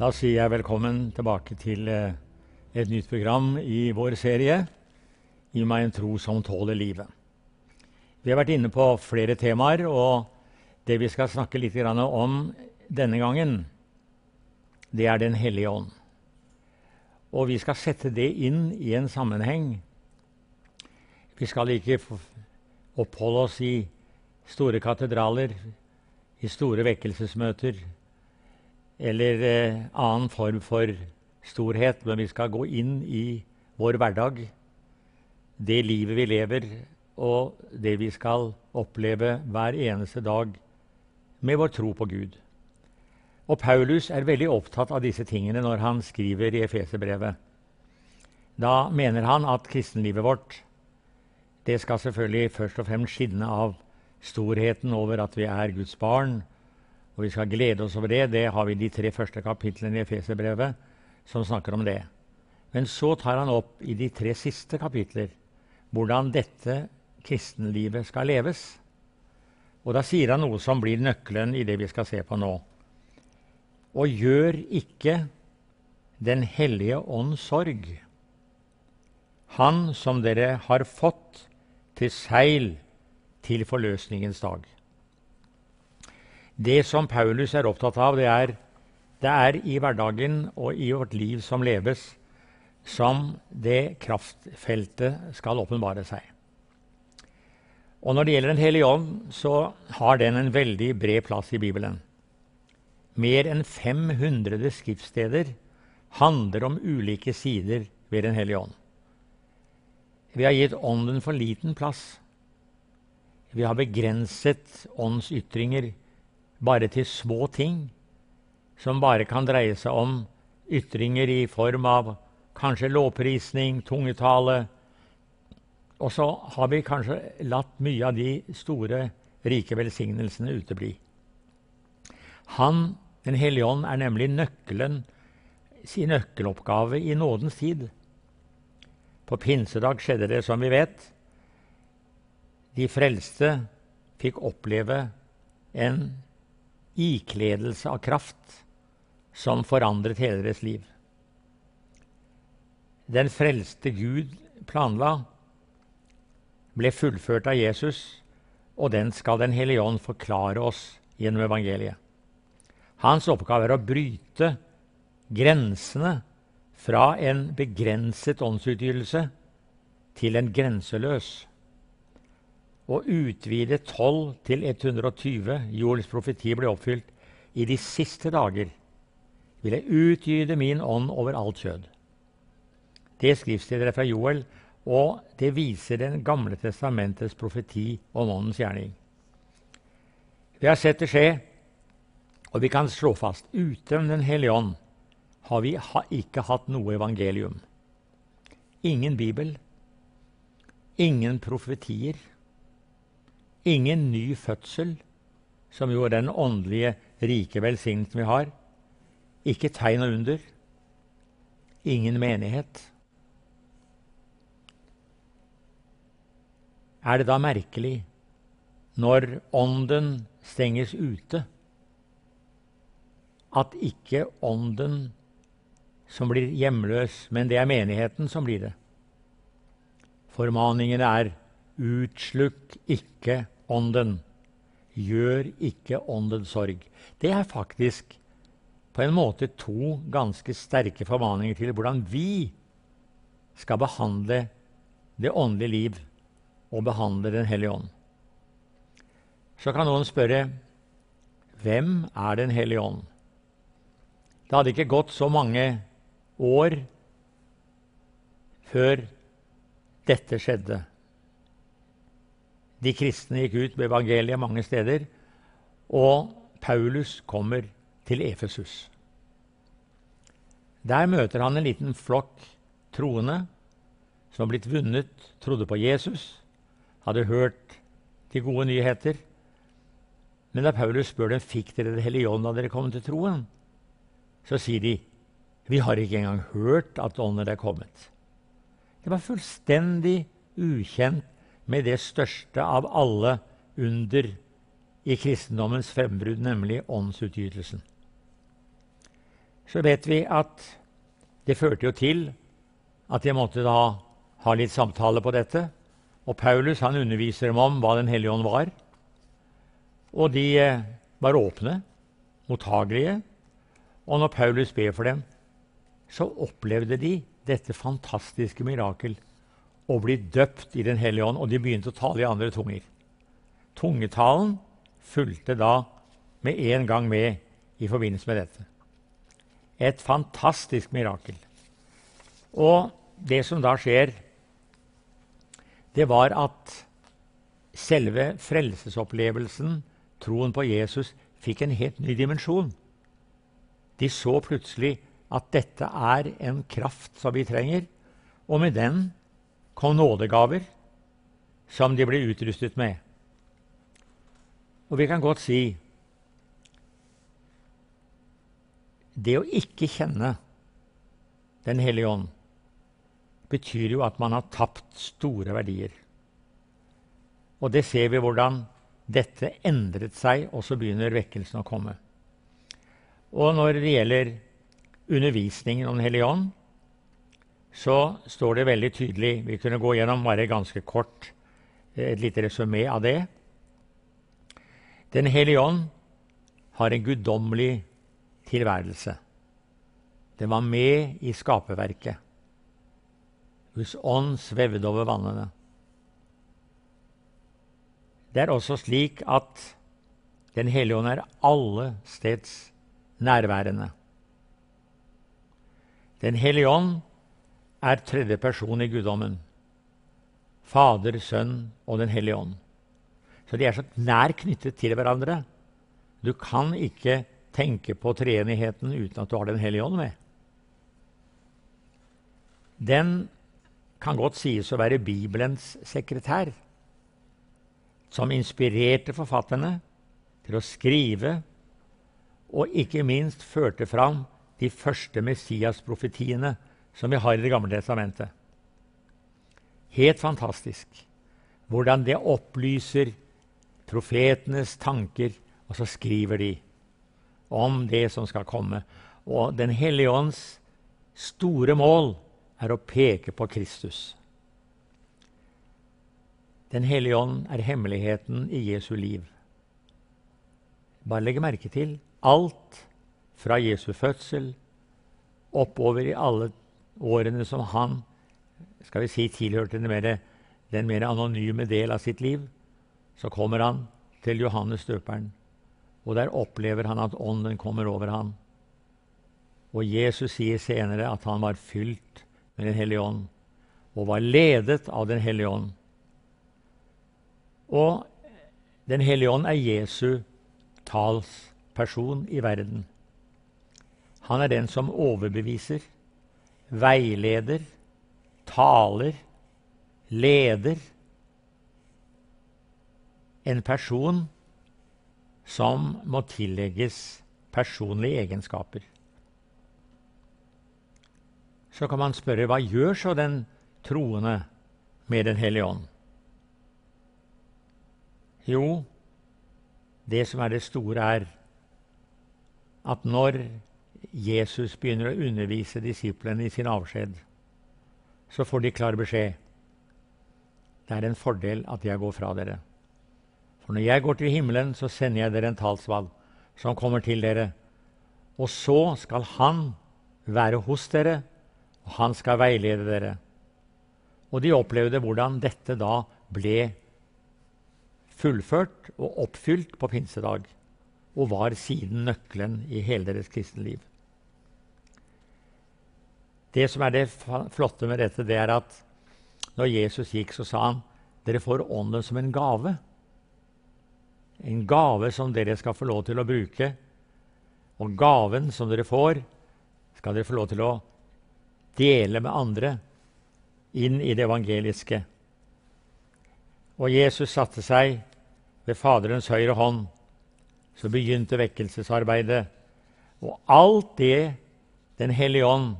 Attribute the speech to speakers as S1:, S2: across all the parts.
S1: Da sier jeg velkommen tilbake til eh, et nytt program i vår serie Gi meg en tro som tåler livet. Vi har vært inne på flere temaer, og det vi skal snakke litt om denne gangen, det er Den hellige ånd. Og vi skal sette det inn i en sammenheng. Vi skal ikke oppholde oss i store katedraler, i store vekkelsesmøter eller eh, annen form for storhet, men vi skal gå inn i vår hverdag, det livet vi lever, og det vi skal oppleve hver eneste dag med vår tro på Gud. Og Paulus er veldig opptatt av disse tingene når han skriver i Efeserbrevet. Da mener han at kristenlivet vårt det skal selvfølgelig først og fremst skinne av storheten over at vi er Guds barn, og vi skal glede oss over det. Det har vi de tre første kapitlene i Efeserbrevet som snakker om det. Men så tar han opp i de tre siste kapitler hvordan dette kristenlivet skal leves. Og da sier han noe som blir nøkkelen i det vi skal se på nå. Og gjør ikke Den hellige ånd sorg, Han som dere har fått til seil til forløsningens dag. Det som Paulus er opptatt av, det er, det er i hverdagen og i vårt liv som leves, som det kraftfeltet skal åpenbare seg. Og Når det gjelder Den hellige ånd, så har den en veldig bred plass i Bibelen. Mer enn 500 skriftsteder handler om ulike sider ved Den hellige ånd. Vi har gitt Ånden for liten plass. Vi har begrenset ånds ytringer bare til små ting, som bare kan dreie seg om ytringer i form av kanskje lovprisning, tungetale. Og så har vi kanskje latt mye av de store, rike velsignelsene utebli. Han, Den hellige ånd, er nemlig nøkkelen, sin nøkkeloppgave i nådens tid. På pinsedag skjedde det som vi vet. De frelste fikk oppleve en ikledelse av kraft som forandret hele deres liv. Den frelste Gud planla, ble fullført av Jesus, og den skal Den hellige ånd forklare oss gjennom evangeliet. Hans oppgave er å bryte grensene fra en begrenset åndsutgytelse til en grenseløs. Å utvide 12 til 120, Joels profeti ble oppfylt, i de siste dager vil jeg utgyde min ånd over alt kjød. Det skriftstedet er fra Joel, og det viser Den gamle testamentets profeti om åndens gjerning. Vi har sett det skje, og vi kan slå fast uten Den hellige ånd har vi ikke hatt noe evangelium. Ingen bibel, ingen profetier, ingen ny fødsel, som jo er den åndelige, rike velsignelsen vi har. Ikke tegn og under. Ingen menighet. Er det da merkelig, når Ånden stenges ute, at ikke Ånden som blir hjemløs, men det er menigheten som blir det. Formaningene er utslukk ikke ånden. Gjør ikke åndens sorg. Det er faktisk på en måte to ganske sterke formaninger til hvordan vi skal behandle det åndelige liv og behandle Den hellige ånd. Så kan noen spørre hvem er Den hellige ånd? Det hadde ikke gått så mange år før dette skjedde. De kristne gikk ut med evangeliet mange steder, og Paulus kommer til Efesus. Der møter han en liten flokk troende som har blitt vunnet, trodde på Jesus, hadde hørt de gode nyheter. Men da Paulus spør dem fikk dere Det hellige ånd da dere kom til troen, så sier de vi har ikke engang hørt at ånden er kommet. Det var fullstendig ukjent med det største av alle under i kristendommens frembrudd, nemlig åndsutgytelsen. så vet vi at det førte jo til at de måtte da ha litt samtale på dette. Og Paulus han underviser dem om hva Den hellige ånd var. Og de eh, var åpne, mottagelige. Og når Paulus ber for dem, så opplevde de dette fantastiske mirakel å bli døpt i Den hellige ånd, og de begynte å tale i andre tunger. Tungetalen fulgte da med en gang med i forbindelse med dette. Et fantastisk mirakel. Og det som da skjer, det var at selve frelsesopplevelsen, troen på Jesus, fikk en helt ny dimensjon. De så plutselig at dette er en kraft som vi trenger, og med den kom nådegaver som de ble utrustet med. Og vi kan godt si det å ikke kjenne Den hellige ånd betyr jo at man har tapt store verdier. Og det ser vi hvordan dette endret seg, og så begynner vekkelsen å komme. Og når det gjelder undervisningen om Den hellige ånd, så står det veldig tydelig Vi kunne gå gjennom bare ganske kort et lite resumé av det. Den hellige ånd har en guddommelig tilværelse. Den var med i skaperverket. Hvis ånd svevde over vannene. Det er også slik at Den hellige ånd er alle steds nærværende. Den hellige ånd er tredje person i guddommen. Fader, Sønn og Den hellige ånd. Så de er så nær knyttet til hverandre. Du kan ikke tenke på treenigheten uten at du har Den hellige ånd med. Den kan godt sies å være Bibelens sekretær, som inspirerte forfatterne til å skrive og ikke minst førte fram de første Messias-profetiene som vi har i Det gamle testamentet. Helt fantastisk hvordan det opplyser profetenes tanker, og så skriver de om det som skal komme. Og Den hellige ånds store mål er å peke på Kristus. Den hellige ånd er hemmeligheten i Jesu liv. Bare legg merke til alt fra Jesu fødsel oppover i alle årene som han skal vi si, tilhørte den mer, den mer anonyme del av sitt liv. Så kommer han til Johannes døperen, og der opplever han at ånden kommer over ham. Og Jesus sier senere at han var fylt med Den hellige ånd og var ledet av Den hellige ånd. Og Den hellige ånd er Jesu talsperson i verden. Han er den som overbeviser, veileder, taler, leder. En person som må tillegges personlige egenskaper. Så kan man spørre hva gjør så den troende med Den hellige ånd? Jo, det som er det store, er at når Jesus begynner å undervise disiplene i sin avskjed, så får de klar beskjed. Det er en fordel at jeg går fra dere. For når jeg går til himmelen, så sender jeg dere en talsvalg som kommer til dere. Og så skal han være hos dere og han skal veilede dere. Og de opplevde hvordan dette da ble fullført og oppfylt på pinsedag, og var siden nøkkelen i hele deres kristenliv. Det som er det flotte med dette, det er at når Jesus gikk, så sa han dere får Ånden som en gave. En gave som dere skal få lov til å bruke. Og gaven som dere får, skal dere få lov til å dele med andre inn i det evangeliske. Og Jesus satte seg ved Faderens høyre hånd. Så begynte vekkelsesarbeidet. Og alt det Den hellige ånd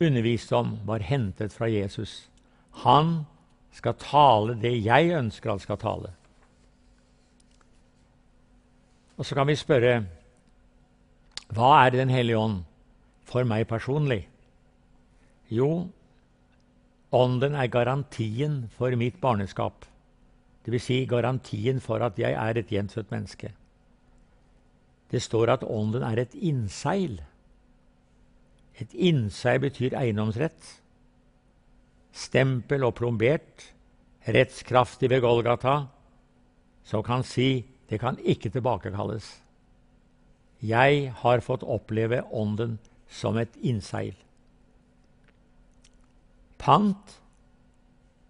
S1: underviste om, var hentet fra Jesus. Han skal tale det jeg ønsker han skal tale. Og så kan vi spørre Hva er Den hellige ånd for meg personlig? Jo, Ånden er garantien for mitt barneskap. Dvs. Si garantien for at jeg er et gjenfødt menneske. Det står at Ånden er et innseil. Et innseil betyr eiendomsrett. Stempel og plombert, rettskraftig ved Golgata, som kan si det kan ikke tilbakekalles. Jeg har fått oppleve Ånden som et innseil. Pant,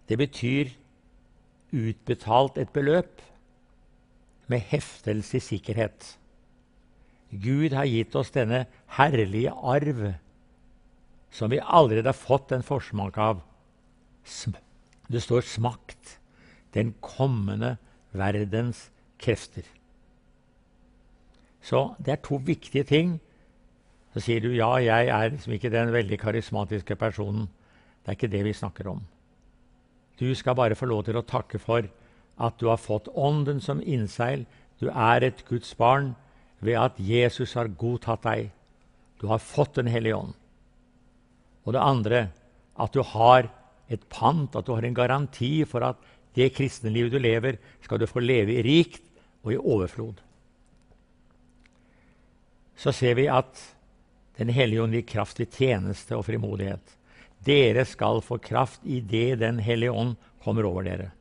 S1: det betyr utbetalt et beløp med heftelse i sikkerhet. Gud har gitt oss denne herlige arv som vi allerede har fått en forsmak av. Det står 'smakt'. Den kommende verdens krefter. Så det er to viktige ting. Så sier du ja, jeg er liksom ikke den veldig karismatiske personen. Det er ikke det vi snakker om. Du skal bare få lov til å takke for at du har fått Ånden som innseil. Du er et Guds barn ved at Jesus har godtatt deg. Du har fått Den hellige ånd. Og det andre at du har et pant, at du har en garanti for at det kristne livet du lever, skal du få leve i rikt og i overflod. Så ser vi at Den hellige ånd gir kraft til tjeneste og frimodighet. Dere skal få kraft idet Den hellige ånd kommer over dere.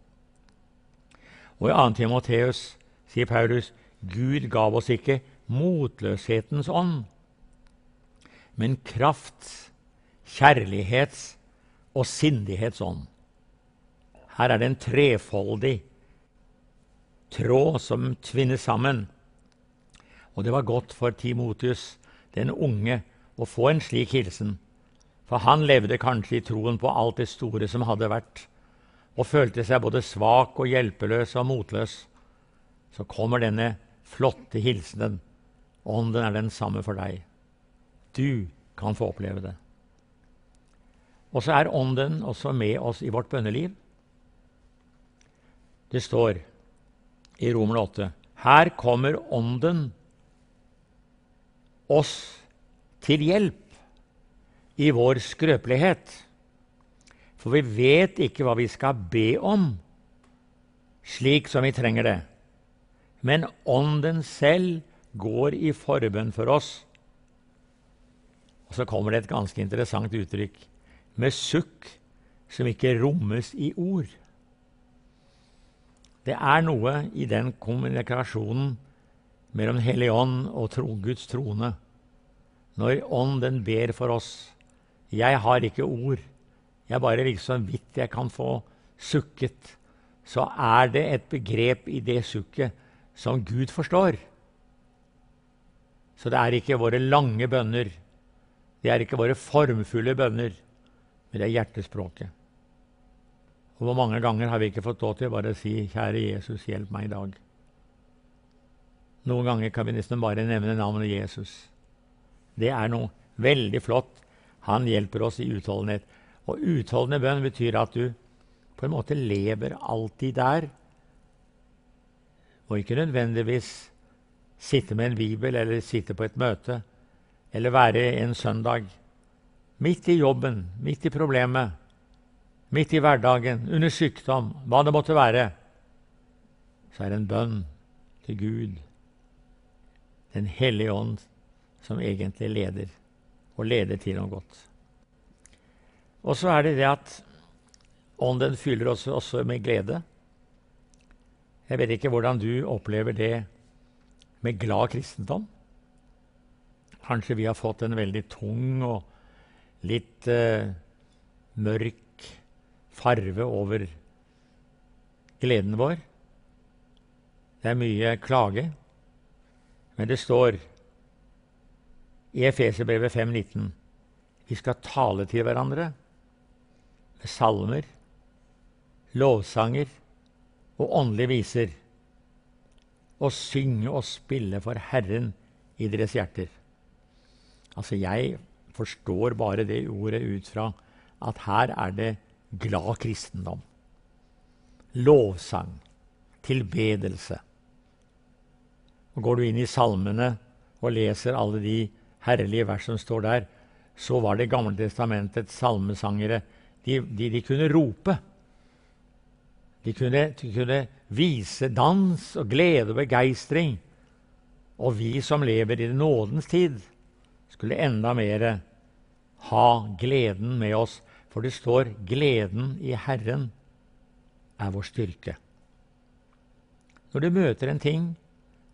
S1: Og I 2. Timoteus sier Paulus Gud gav oss ikke motløshetens ånd, men krafts, kjærlighets og sindighetsånd. Her er det en trefoldig tråd som tvinnes sammen. Og det var godt for Timotius, den unge, å få en slik hilsen. For han levde kanskje i troen på alt det store som hadde vært, og følte seg både svak og hjelpeløs og motløs. Så kommer denne flotte hilsenen. Ånden er den samme for deg. Du kan få oppleve det. Og så er Ånden også med oss i vårt bønneliv. Det står i Romer 8 Her kommer Ånden oss til hjelp i vår skrøpelighet. For vi vet ikke hva vi skal be om, slik som vi trenger det. Men Ånden selv går i forbønn for oss. Og så kommer det et ganske interessant uttrykk med sukk som ikke rommes i ord. Det er noe i den kommunikasjonen mellom Hellig Ånd og tro, Guds trone. Når Ånden ber for oss, jeg har ikke ord. Jeg bare liksom vidt jeg kan få sukket. Så er det et begrep i det sukket som Gud forstår. Så det er ikke våre lange bønner, det er ikke våre formfulle bønner, men det er hjertespråket. Og Hvor mange ganger har vi ikke fått lov til å bare si 'Kjære Jesus, hjelp meg i dag'? Noen ganger kan vi nesten bare nevne navnet Jesus. Det er noe veldig flott han hjelper oss i utholdenhet. Og utholdende bønn betyr at du på en måte lever alltid der. Og ikke nødvendigvis sitte med en bibel eller sitte på et møte eller være en søndag. Midt i jobben, midt i problemet, midt i hverdagen, under sykdom, hva det måtte være, så er det en bønn til Gud, Den hellige ånd, som egentlig leder og leder til noe godt. Og så er det det at ånden fyller oss også med glede. Jeg vet ikke hvordan du opplever det med glad kristendom. Kanskje vi har fått en veldig tung og litt eh, mørk farve over gleden vår. Det er mye klage. Men det står i Efeserbrevet 5,19. Vi skal tale til hverandre med salmer, lovsanger og åndelige viser, og synge og spille for Herren i deres hjerter. Altså, jeg forstår bare det ordet ut fra at her er det glad kristendom. Lovsang, tilbedelse. Og Går du inn i salmene og leser alle de herlige vers som står der, så var Det gamle testamentets salmesangere de, de, de kunne rope. De kunne, de kunne, vise dans og glede og begeistring. Og vi som lever i nådens tid, skulle enda mer ha gleden med oss. For det står 'gleden i Herren er vår styrke'. Når du møter en ting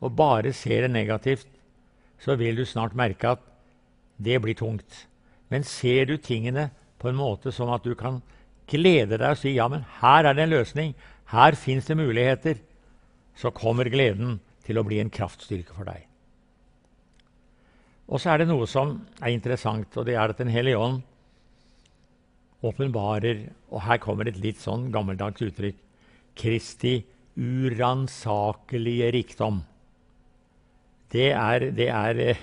S1: og bare ser det negativt, så vil du snart merke at det blir tungt. Men ser du tingene på en måte som at du kan glede deg og si ja, men her er det en løsning, her fins det muligheter, så kommer gleden til å bli en kraftstyrke for deg. Og så er det noe som er interessant, og det er at Den hellige ånd åpenbarer Og her kommer et litt sånn gammeldags uttrykk Kristi uransakelige rikdom. Det er, det er, eh,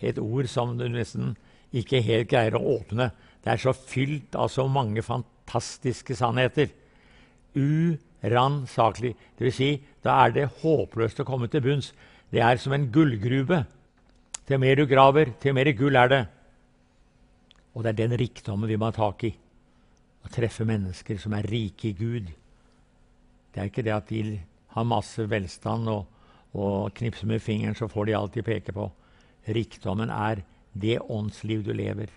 S1: et ord som du nesten ikke helt greier å åpne. Det er så fylt av så mange fantastiske sannheter. Uransakelig. Dvs. Si, da er det håpløst å komme til bunns. Det er som en gullgruve. Til mer du graver, til mer gull er det. Og det er den rikdommen vi må ha tak i. Å treffe mennesker som er rike i Gud. Det er ikke det at de har masse velstand og, og knipser med fingeren, så får de alt de peker på. Rikdommen er det åndsliv du lever,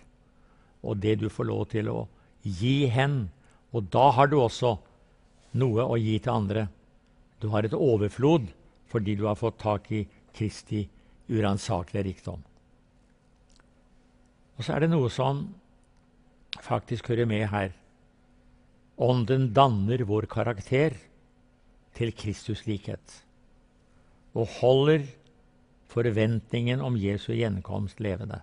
S1: og det du får lov til å gi hen. Og da har du også noe å gi til andre. Du har et overflod fordi du har fått tak i Kristi uransakelige rikdom. Og så er det noe som faktisk hører med her. Ånden danner vår karakter til Kristus likhet og holder forventningen om Jesu gjenkomst levende.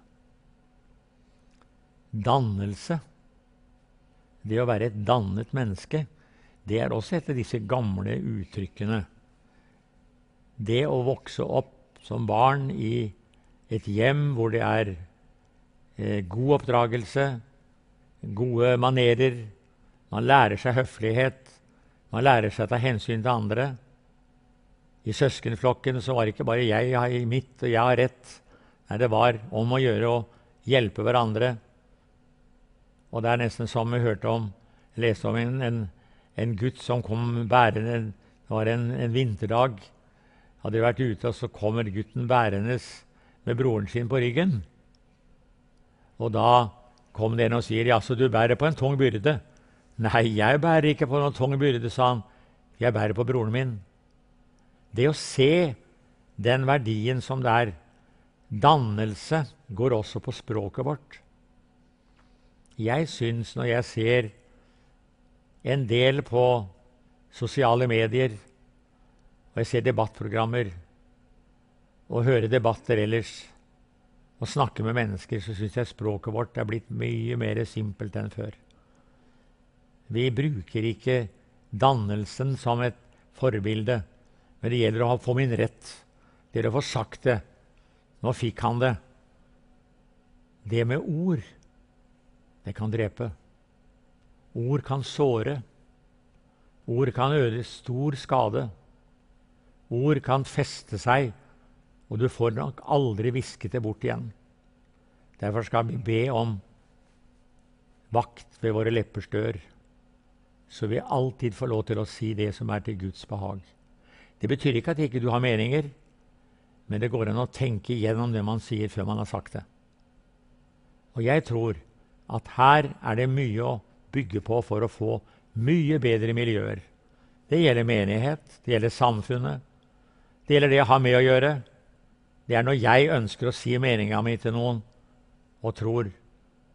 S1: Dannelse, det å være et dannet menneske, det er også et av disse gamle uttrykkene. Det å vokse opp som barn i et hjem hvor det er eh, god oppdragelse, gode manerer, man lærer seg høflighet, man lærer seg å ta hensyn til andre. I søskenflokken så var det ikke bare 'jeg har mitt, og jeg har rett'. Nei, det var om å gjøre å hjelpe hverandre. Og det er nesten som vi hørte om, leste om en, en, en gutt som kom bærende Det var en, en vinterdag. Hadde de vært ute, og så kommer gutten værende med broren sin på ryggen. Og da kom det en og sier 'Jaså, du bærer på en tung byrde'. 'Nei, jeg bærer ikke på noen tung byrde', sa han. 'Jeg bærer på broren min'. Det å se den verdien som det er Dannelse går også på språket vårt. Jeg syns når jeg ser en del på sosiale medier, og jeg ser debattprogrammer og hører debatter ellers, og snakker med mennesker, så syns jeg språket vårt er blitt mye mer simpelt enn før. Vi bruker ikke dannelsen som et forbilde. Men det gjelder å få min rett. Det gjelder å få sagt det. Nå fikk han det. Det med ord, det kan drepe. Ord kan såre. Ord kan øde stor skade. Ord kan feste seg, og du får nok aldri visket det bort igjen. Derfor skal vi be om vakt ved våre leppers dør, så vi alltid får lov til å si det som er til Guds behag. Det betyr ikke at ikke du har meninger, men det går an å tenke gjennom det man sier, før man har sagt det. Og jeg tror at her er det mye å bygge på for å få mye bedre miljøer. Det gjelder menighet, det gjelder samfunnet, det gjelder det jeg har med å gjøre. Det er når jeg ønsker å si meninga mi til noen, og tror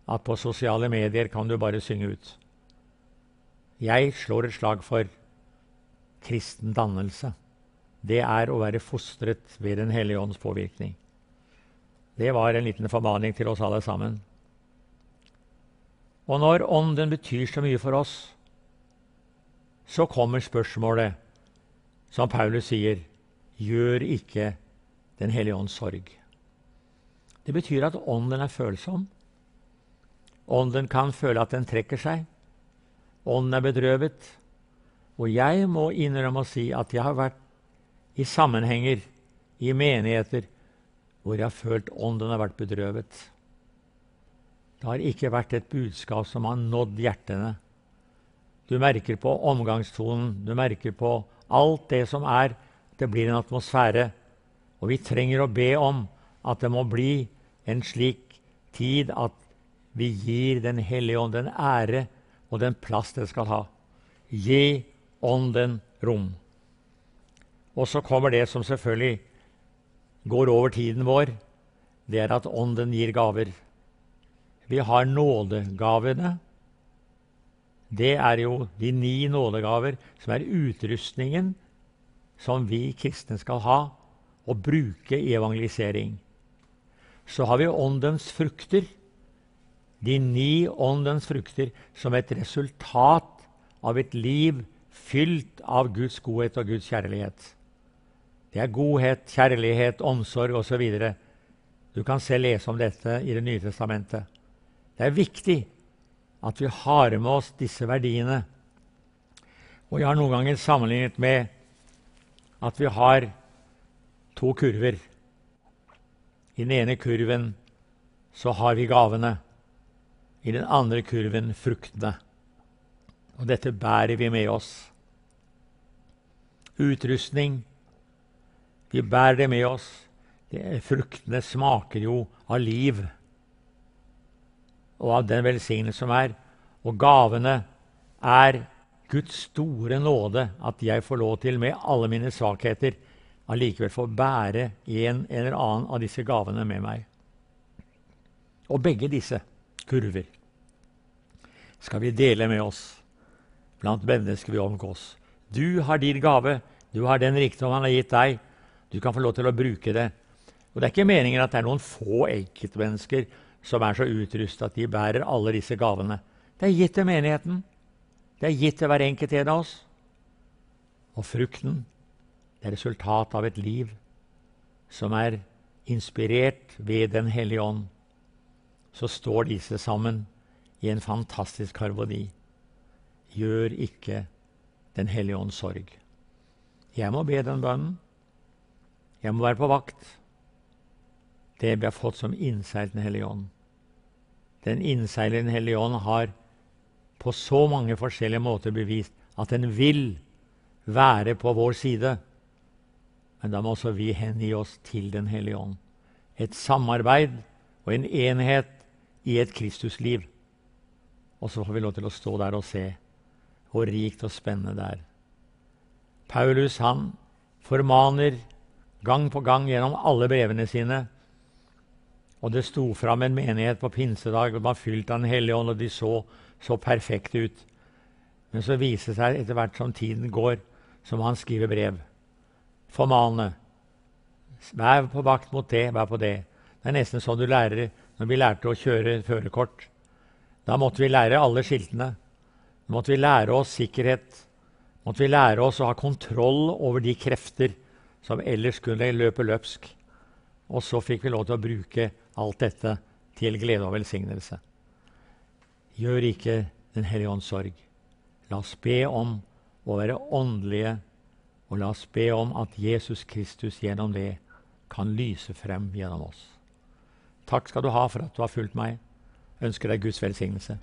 S1: at på sosiale medier kan du bare synge ut. Jeg slår et slag for kristen dannelse det er å være fostret ved Den hellige ånds påvirkning. Det var en liten formaning til oss alle sammen. Og når Ånden betyr så mye for oss, så kommer spørsmålet, som Paulus sier, gjør ikke Den hellige ånds sorg. Det betyr at Ånden er følsom. Ånden kan føle at den trekker seg. Ånden er bedrøvet. Og jeg må innrømme å si at jeg har vært i sammenhenger, i menigheter, hvor jeg har følt ånden har vært bedrøvet. Det har ikke vært et budskap som har nådd hjertene. Du merker på omgangstonen, du merker på alt det som er. Det blir en atmosfære. Og vi trenger å be om at det må bli en slik tid at vi gir Den hellige ånd den ære og den plass det skal ha. Gi ånden rom. Og så kommer det som selvfølgelig går over tiden vår. Det er at ånden gir gaver. Vi har nådegavene. Det er jo de ni nådegaver som er utrustningen som vi kristne skal ha og bruke i evangelisering. Så har vi åndens frukter, de ni åndens frukter, som et resultat av et liv fylt av Guds godhet og Guds kjærlighet. Det er godhet, kjærlighet, omsorg osv. Du kan selv lese om dette i Det nye testamentet. Det er viktig at vi har med oss disse verdiene. Og Jeg har noen ganger sammenlignet med at vi har to kurver. I den ene kurven så har vi gavene. I den andre kurven fruktene. Og dette bærer vi med oss. Utrustning. Vi bærer det med oss. Det, fruktene smaker jo av liv og av den velsignelse som er. Og gavene er Guds store nåde at jeg får lov til, med alle mine svakheter, allikevel få bære en eller annen av disse gavene med meg. Og begge disse kurver skal vi dele med oss blant mennesker vi omgås. Du har din gave, du har den rikdom han har gitt deg. Du kan få lov til å bruke det. Og Det er ikke meningen at det er noen få enkeltmennesker som er så utrustet at de bærer alle disse gavene. Det er gitt til menigheten. Det er gitt til hver enkelt en av oss. Og frukten det er resultatet av et liv som er inspirert ved Den hellige ånd. Så står disse sammen i en fantastisk harmoni. Gjør ikke Den hellige ånds sorg. Jeg må be den bønnen. Jeg må være på vakt. Det vi har fått som innseilt Den hellige ånd. Den innseilende Hellige Ånd har på så mange forskjellige måter bevist at den vil være på vår side. Men da må også vi hengi oss til Den hellige ånd. Et samarbeid og en enhet i et Kristusliv. Og så får vi lov til å stå der og se hvor rikt og spennende det er. Paulus han formaner gang på gang gjennom alle brevene sine og det sto fram en menighet på pinsedag, og man fylt Den hellige ånd, og de så så perfekt ut. Men så viser det seg etter hvert som tiden går, som han skriver brev. Formalene. Vær på vakt mot det, vær på det. Det er nesten sånn du lærer når vi lærte å kjøre førerkort. Da måtte vi lære alle skiltene. Da måtte vi lære oss sikkerhet. måtte vi lære oss å ha kontroll over de krefter som ellers kunne løpe løpsk. Og så fikk vi lov til å bruke alt dette til glede og velsignelse. Gjør ikke Den hellige ånds sorg. La oss be om å være åndelige, og la oss be om at Jesus Kristus gjennom det kan lyse frem gjennom oss. Takk skal du ha for at du har fulgt meg. Ønsker deg Guds velsignelse.